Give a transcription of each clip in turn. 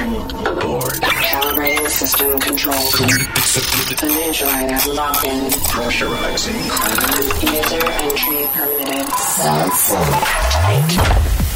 Aboard. Calibrating system control. The new droid has locked in. Pressurizing. User entry permitted. Sound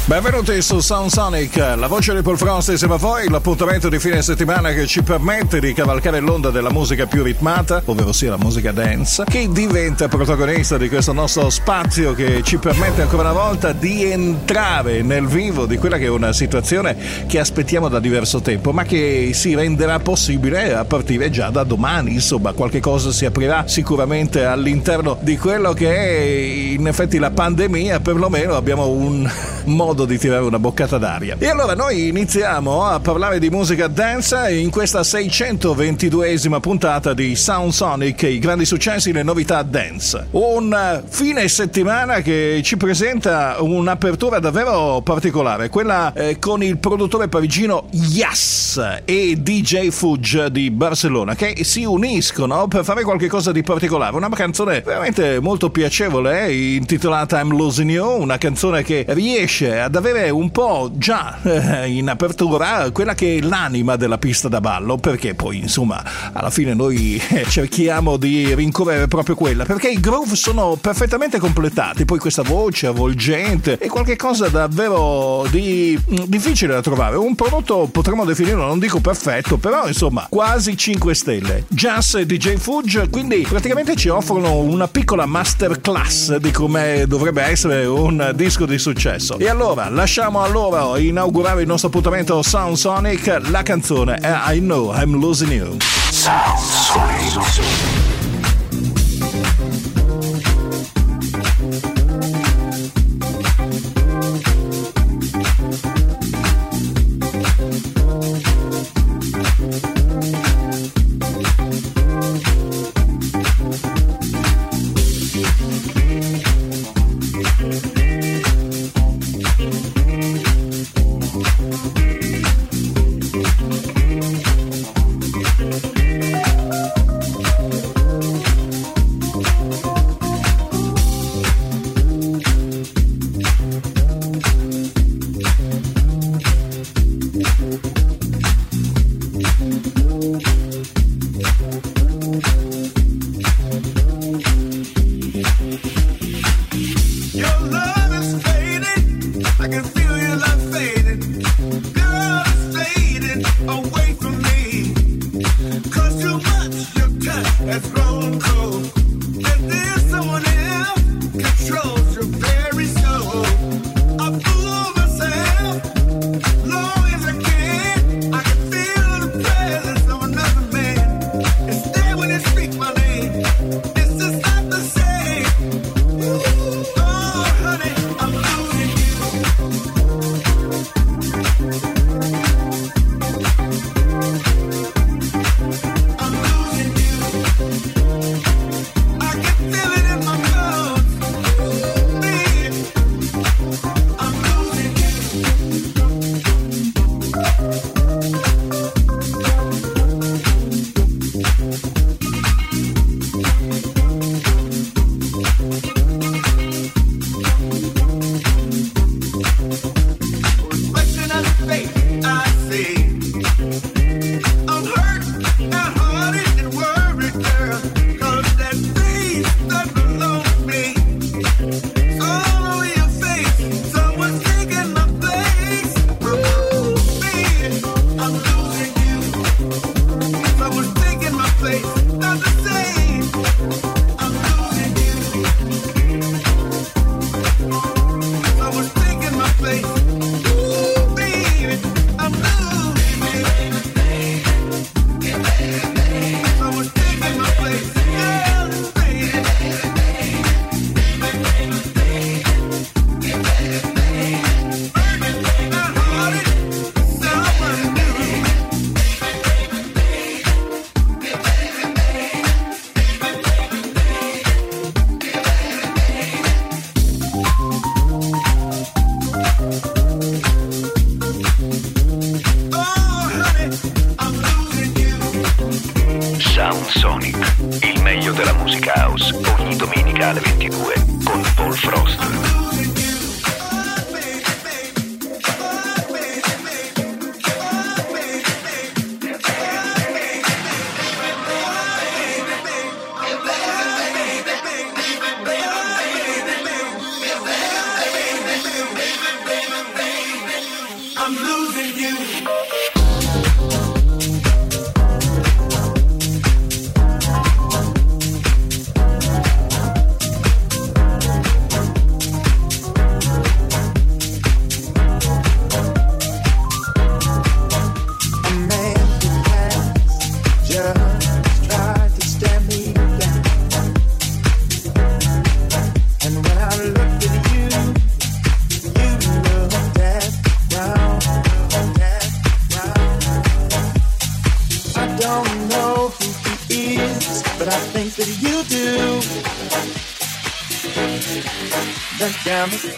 Benvenuti su Sound Sonic, la voce di Paul Frost insieme a voi, l'appuntamento di fine settimana che ci permette di cavalcare l'onda della musica più ritmata, ovvero sia la musica dance, che diventa protagonista di questo nostro spazio che ci permette ancora una volta di entrare nel vivo di quella che è una situazione che aspettiamo da diverso tempo, ma che si renderà possibile a partire già da domani, insomma, qualche cosa si aprirà sicuramente all'interno di quello che è in effetti la pandemia, perlomeno abbiamo un modo di tirare una boccata d'aria. E allora noi iniziamo a parlare di musica dance in questa 622esima puntata di Sound Sonic, i grandi successi e le novità dance. Un fine settimana che ci presenta un'apertura davvero particolare, quella eh, con il produttore parigino Yas e DJ Fudge di Barcellona che si uniscono per fare qualcosa di particolare. Una canzone veramente molto piacevole, eh, intitolata I'm Losing You, una canzone che riesce ad avere un po' già eh, in apertura quella che è l'anima della pista da ballo, perché poi insomma alla fine noi eh, cerchiamo di rincorrere proprio quella, perché i groove sono perfettamente completati, poi questa voce avvolgente è qualcosa davvero di mm, difficile da trovare, un prodotto potremmo definirlo, non dico perfetto, però insomma quasi 5 stelle. Jazz e DJ Fudge quindi praticamente ci offrono una piccola masterclass di come dovrebbe essere un disco di successo. E allora lasciamo a loro inaugurare il nostro appuntamento Sound Sonic, la canzone è I Know I'm Losing You. Sound Sonic.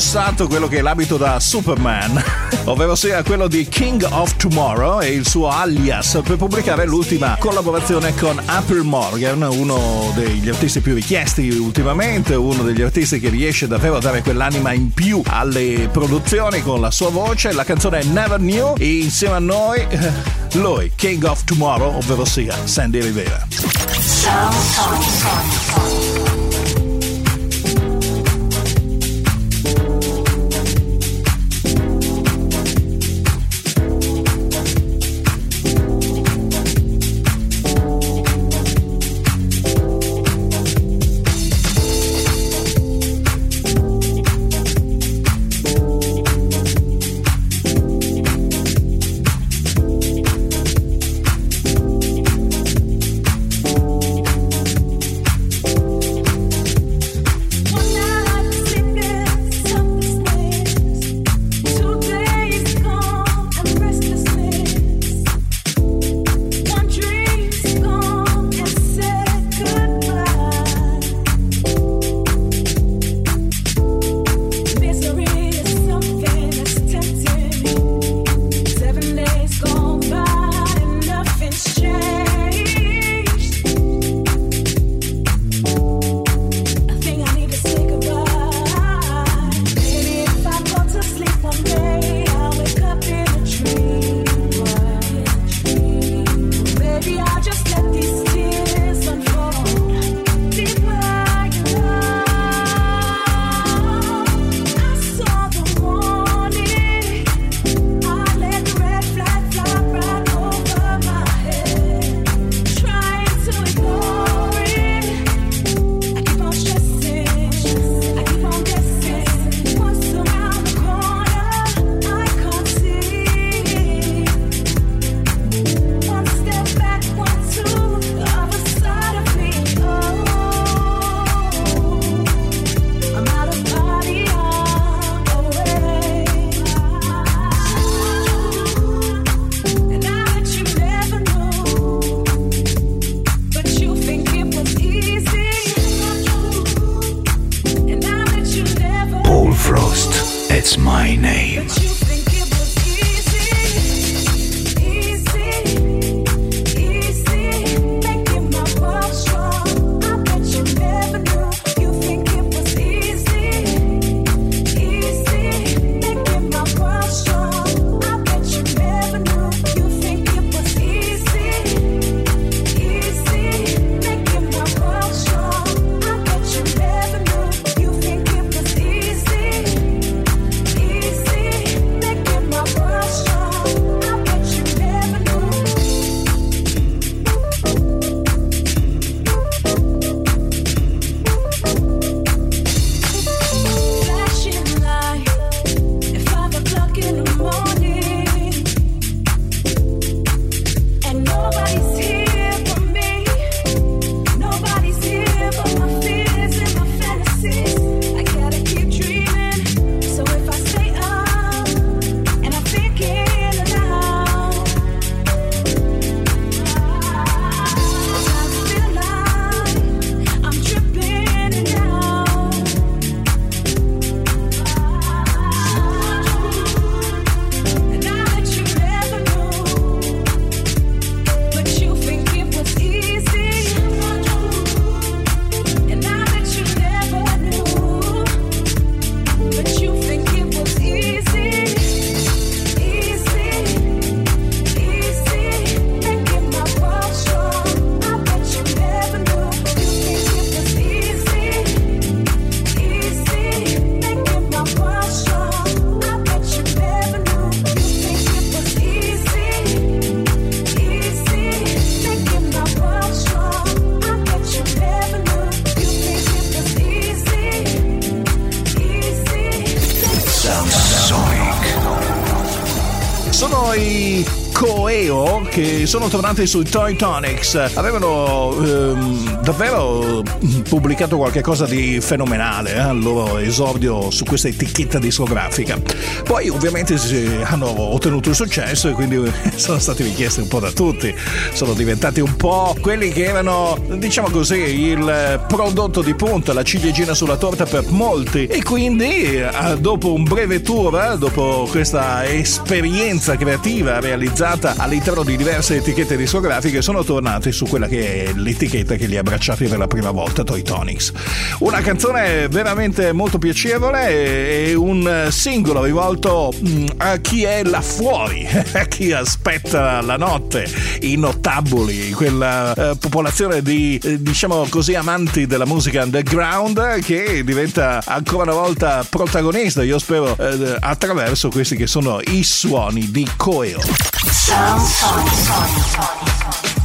Indossato quello che è l'abito da Superman, ovvero sia quello di King of Tomorrow e il suo alias per pubblicare l'ultima collaborazione con Apple Morgan, uno degli artisti più richiesti ultimamente, uno degli artisti che riesce davvero a dare quell'anima in più alle produzioni con la sua voce. La canzone è Never Knew e insieme a noi lui, King of Tomorrow, ovvero sia Sandy Rivera. Sound, sound, sound, que sono tornati sui Toy Tonics. Avevano ehm, davvero pubblicato qualcosa di fenomenale eh, al loro esordio su questa etichetta discografica. Poi ovviamente hanno ottenuto il successo e quindi sono stati richiesti un po' da tutti. Sono diventati un po' quelli che erano, diciamo così, il prodotto di punta, la ciliegina sulla torta per molti. E quindi eh, dopo un breve tour, eh, dopo questa esperienza creativa realizzata all'interno di diverse etichette discografiche sono tornati su quella che è l'etichetta che li ha abbracciati per la prima volta, Toy Tonics. Una canzone veramente molto piacevole e un singolo rivolto mm, a chi è là fuori, a chi aspetta la notte, i nottaboli, quella eh, popolazione di, eh, diciamo così, amanti della musica underground che diventa ancora una volta protagonista, io spero, eh, attraverso questi che sono i suoni di Coeo. Sound, sound, sound, sound. dreaming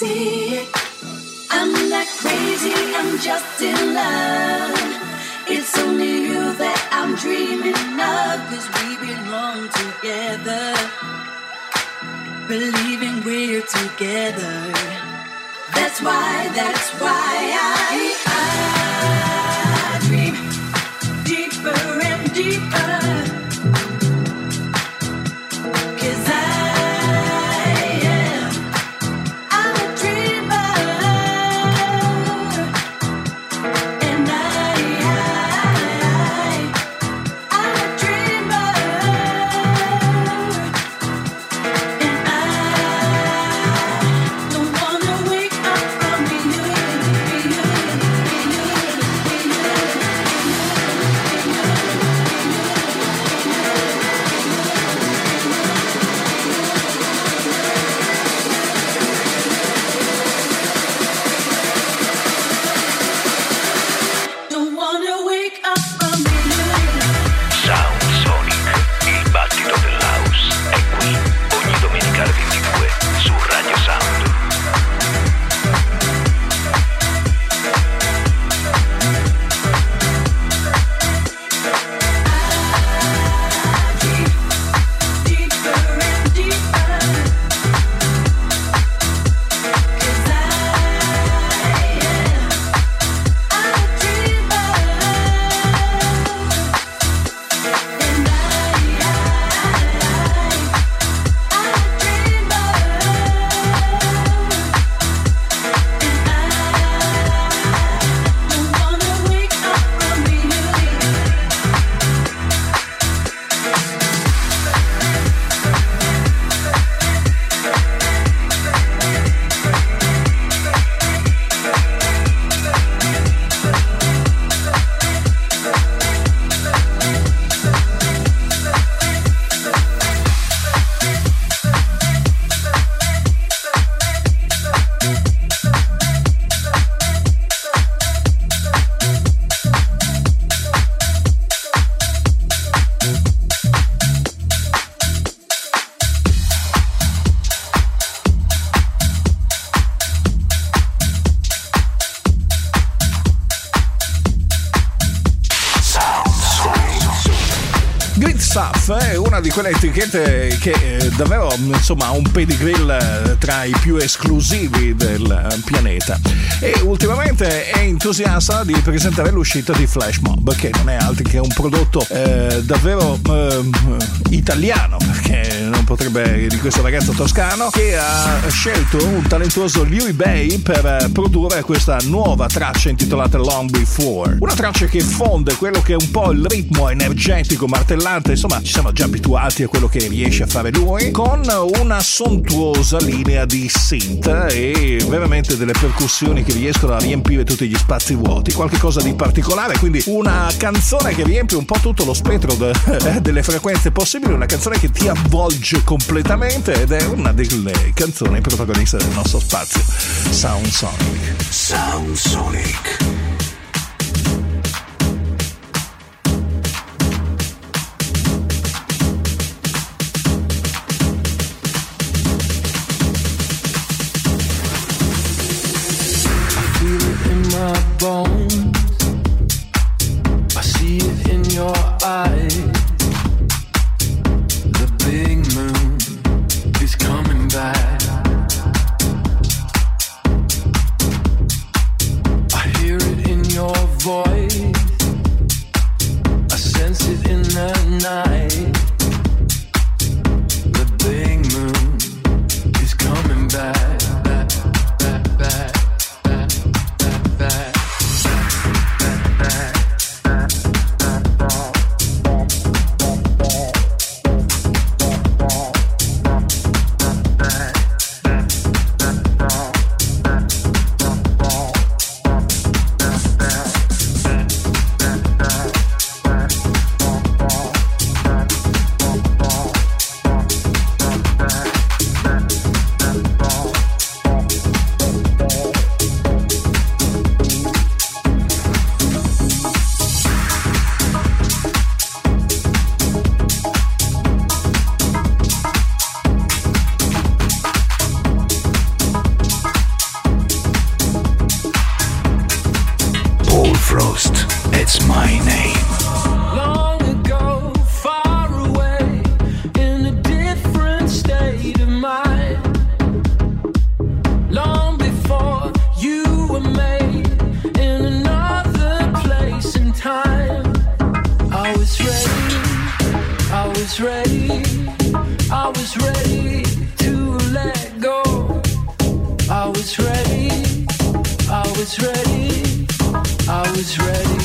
It. I'm not crazy, I'm just in love. It's only you that I'm dreaming of, cause we belong together. Believing we're together. That's why, that's why I, I dream deeper and deeper. Etichette che eh, davvero insomma ha un pedigree eh, tra i più esclusivi del eh, pianeta. E ultimamente è entusiasta di presentare l'uscita di Flash Mob che non è altro che un prodotto eh, davvero eh, italiano perché potrebbe di questo ragazzo toscano che ha scelto un talentuoso Louis Bay per produrre questa nuova traccia intitolata Long Before. Una traccia che fonde quello che è un po' il ritmo energetico martellante insomma ci siamo già abituati abituati a quello che riesce a fare lui, con una sontuosa linea di synth e veramente delle percussioni che riescono a riempire tutti gli spazi vuoti, qualcosa di particolare, quindi una canzone che riempie un po' tutto lo spettro de- delle frequenze possibili, una canzone che ti avvolge completamente ed è una delle canzoni protagoniste del nostro spazio, Sound Sonic. Sound Sonic. was ready.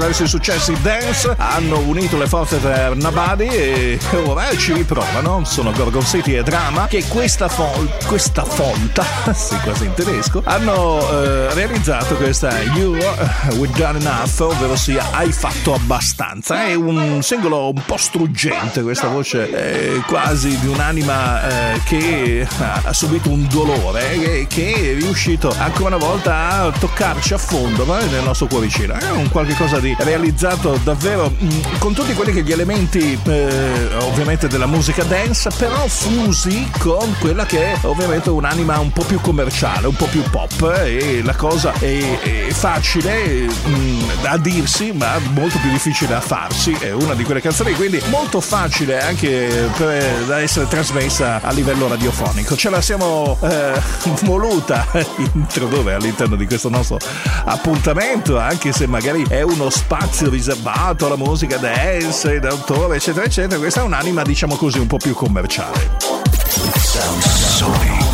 Attraverso i successi dance hanno unito le forze per Nabadi e ora ci riprovano. Sono Gorgon City e Drama che questa, fol- questa folta, sì quasi in tedesco, hanno eh, realizzato questa You We've Done Enough, ovvero sia Hai fatto abbastanza. È un singolo un po' struggente, questa voce eh, quasi di un'anima eh, che ha, subito un dolore e che è riuscito ancora una volta a toccarci a fondo nel nostro cuoricino. È un qualche cosa di realizzato davvero mm, con tutti quelli che gli elementi eh, ovviamente della musica dance, però fusi con quella che è ovviamente un'anima un po' più commerciale, un po' più pop e la cosa è, è facile mh, mm, da dirsi ma molto più difficile da farsi. È una di quelle canzoni quindi molto facile anche per, da essere trasmessa a livello radiofonico. Ce la siamo eh, voluta introdurre all'interno di questo nostro appuntamento, anche se magari è uno spazio riservato alla musica dance, d'autore, eccetera, eccetera. Questa è un'anima, diciamo così, un po' più commerciale. Sound Sonic.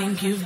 think you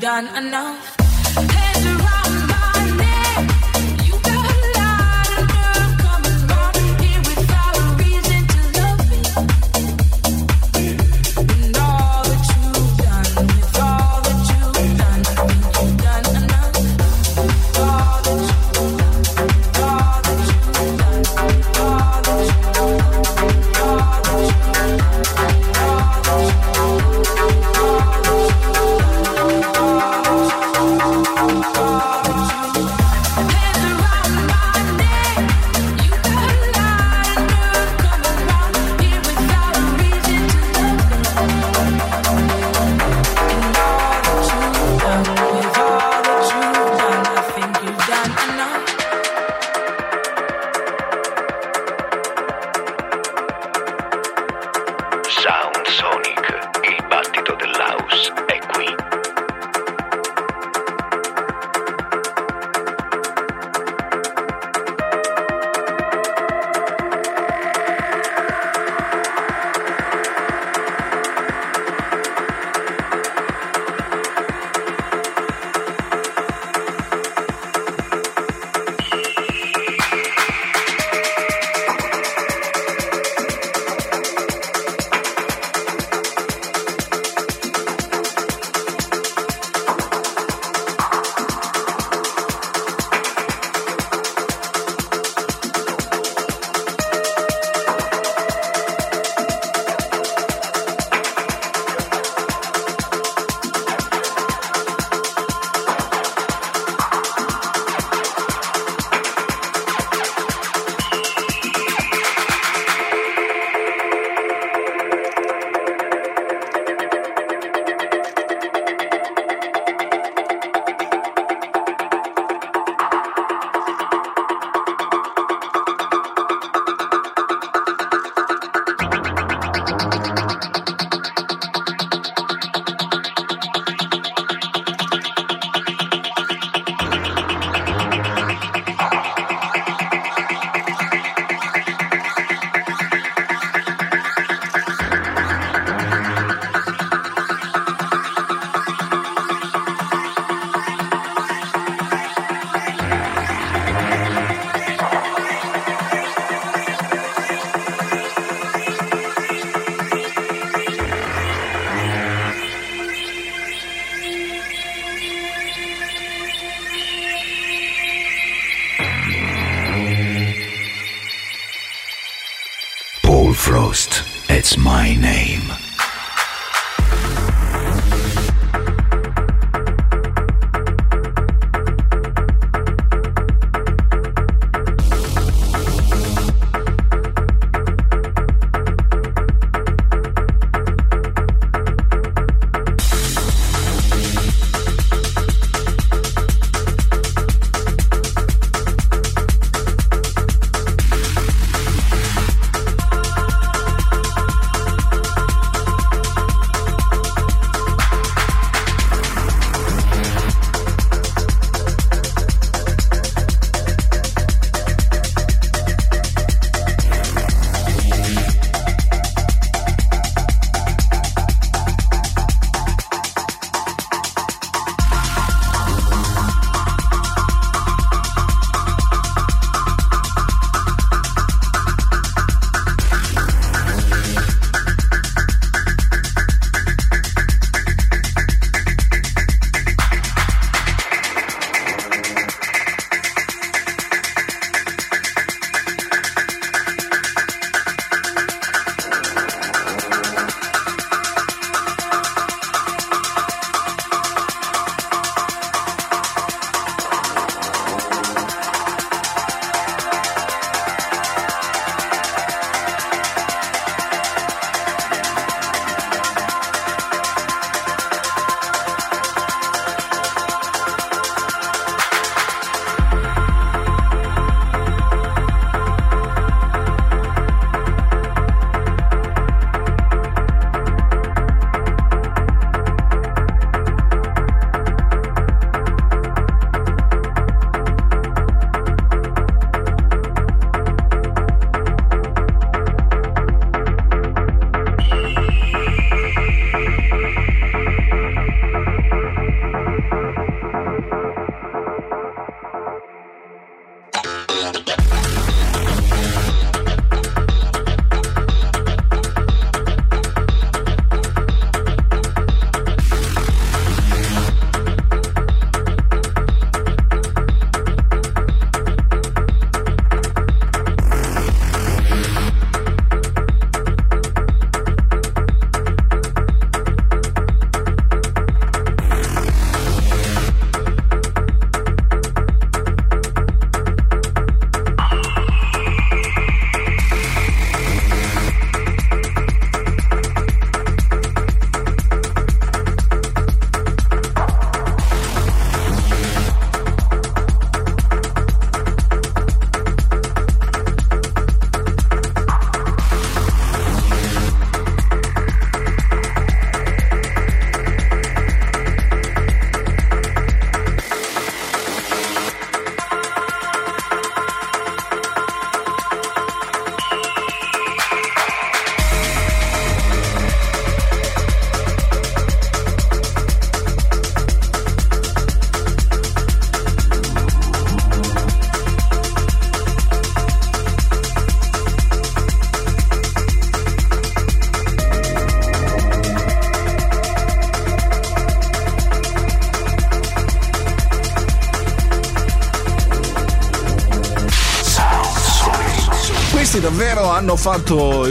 hanno fatto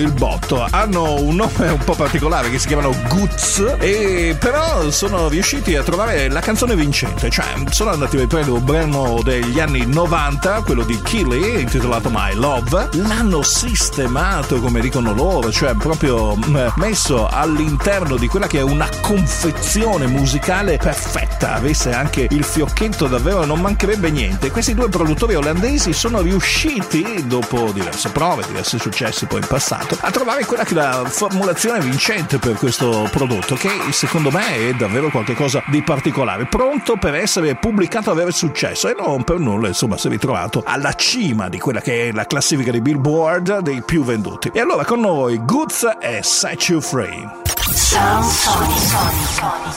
botto. Hanno un nome un po' particolare che si chiamano Goods e però sono riusciti a trovare la canzone vincente. Cioè, sono andati a riprendere un brano degli anni 90, quello di Killy, intitolato My Love. L'hanno sistemato, come dicono loro, cioè proprio mm, messo all'interno di quella che è una confezione musicale perfetta. Avesse anche il fiocchetto davvero, non mancherebbe niente. Questi due produttori olandesi sono riusciti, dopo diverse prove, diversi successi poi in passato, a trovare quella che è la formulazione vincente per questo prodotto, che secondo me è davvero qualcosa di particolare, pronto per essere pubblicato e avere successo e non per nulla, insomma, si è ritrovato alla cima di quella che è la classifica di Billboard dei più venduti. E allora con noi Goods e Set You Free. Sound Sonic.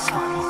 Sonic.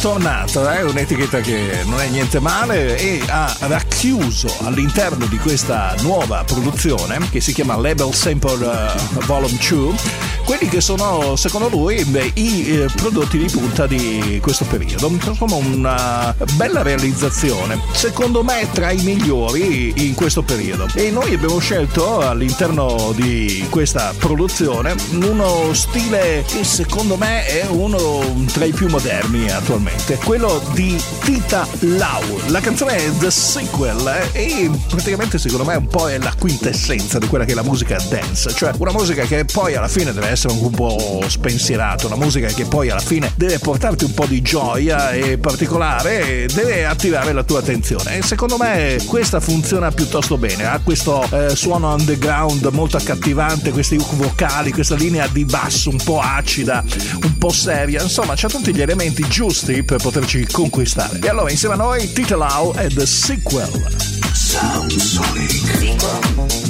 Tornata, eh? un'etichetta che non è niente male e ha racchiuso all'interno di questa nuova produzione che si chiama Label Sample uh, Volume 2 quelli che sono secondo lui beh, i eh, prodotti di punta di questo periodo. Insomma una bella realizzazione, secondo me tra i migliori in questo periodo. E noi abbiamo scelto all'interno di questa produzione uno stile che secondo me è uno tra i più moderni attualmente, quello di Tita Lau. La canzone è The Sequel e praticamente secondo me un po' è la quintessenza di quella che è la musica dance, cioè una musica che poi alla fine deve essere essere un po' spensierato, una musica che poi alla fine deve portarti un po' di gioia e particolare e deve attirare la tua attenzione. E secondo me questa funziona piuttosto bene, ha questo eh, suono underground molto accattivante, questi vocali, questa linea di basso un po' acida, un po' seria, insomma c'ha tutti gli elementi giusti per poterci conquistare. E allora insieme a noi Tita Lau e The Sequel. Sound Sonic. Sequel.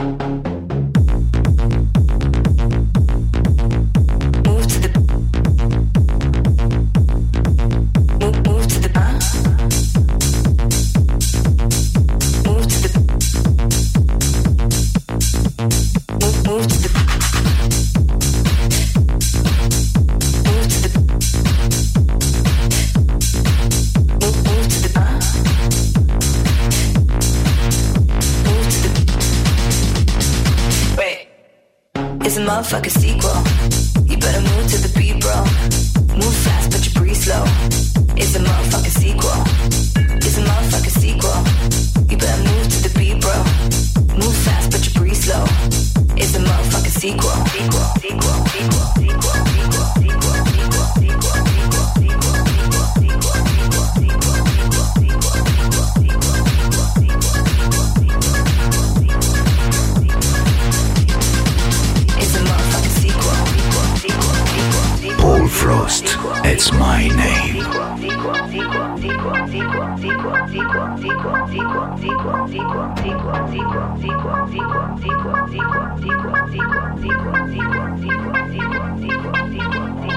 thank you motherfucking sequel. It's my name.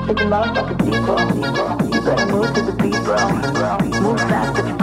It's a motherfucking sequel. You better move to the beat, bro. Move fast,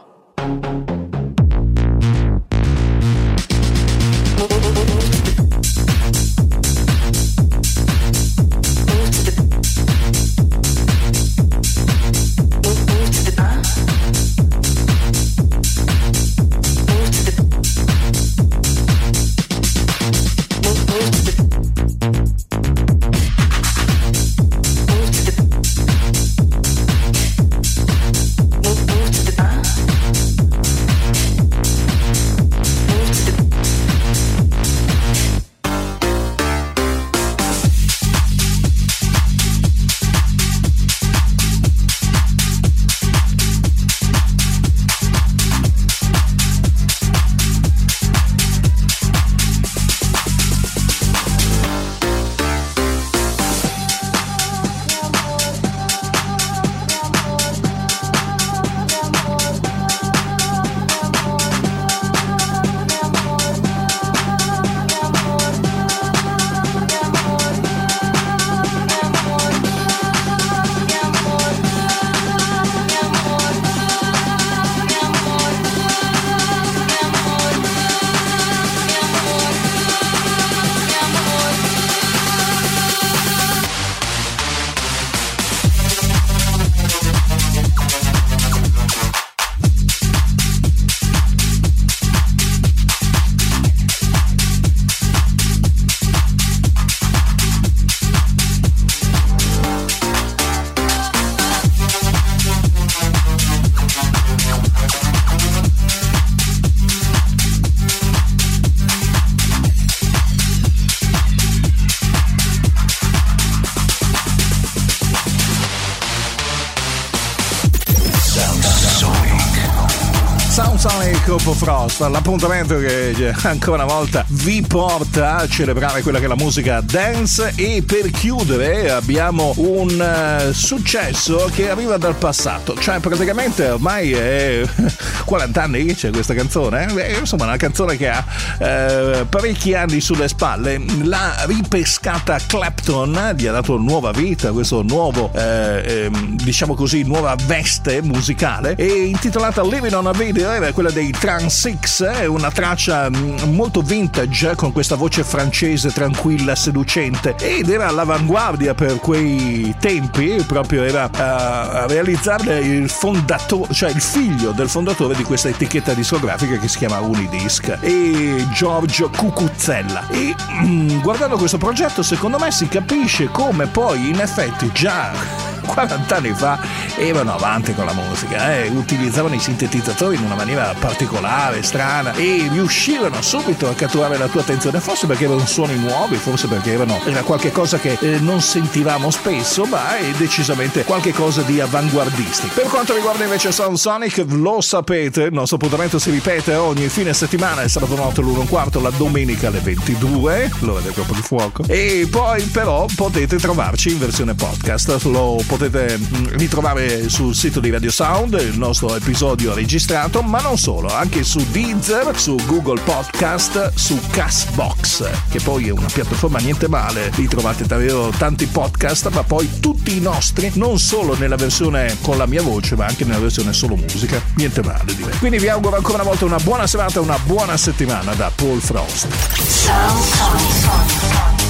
Frost, l'appuntamento che ancora una volta vi porta a celebrare quella che è la musica dance. E per chiudere abbiamo un uh, successo che arriva dal passato, cioè praticamente ormai è 40 anni che c'è questa canzone, eh? insomma una canzone che ha eh, parecchi anni sulle spalle, l'ha ripescata Clapton, gli ha dato nuova vita, questo nuovo, eh, diciamo così, nuova veste musicale e intitolata Living on a Video era quella dei Trans X, è una traccia molto vintage con questa voce francese tranquilla, seducente ed era all'avanguardia per quei tempi, proprio era a realizzarle il fondatore, cioè il figlio del fondatore di questa etichetta discografica che si chiama Unidisc. E Giorgio Cucuzzella. E guardando questo progetto secondo me si capisce come poi in effetti già 40 anni fa erano avanti con la musica, eh? utilizzavano i sintetizzatori in una maniera particolare, strana e riuscivano subito a catturare la tua attenzione, forse perché erano suoni nuovi, forse perché erano, era qualcosa che eh, non sentivamo spesso, ma è decisamente qualcosa di avanguardistico. Per quanto riguarda invece Sound Sonic, lo sapete, il nostro appuntamento si ripete ogni fine settimana, il sabato notte l'1 un quarto, la domenica alle 22, l'ora del corpo di fuoco, e poi però potete trovarci in versione podcast, lo potete ritrovare sul sito di Radio Sound il nostro episodio registrato, ma non solo, anche su Deezer, su Google Podcast, su Castbox, che poi è una piattaforma niente male. Lì trovate davvero tanti podcast, ma poi tutti i nostri, non solo nella versione con la mia voce, ma anche nella versione solo musica. Niente male direi. Quindi vi auguro ancora una volta una buona serata una buona settimana da Paul Frost. Sound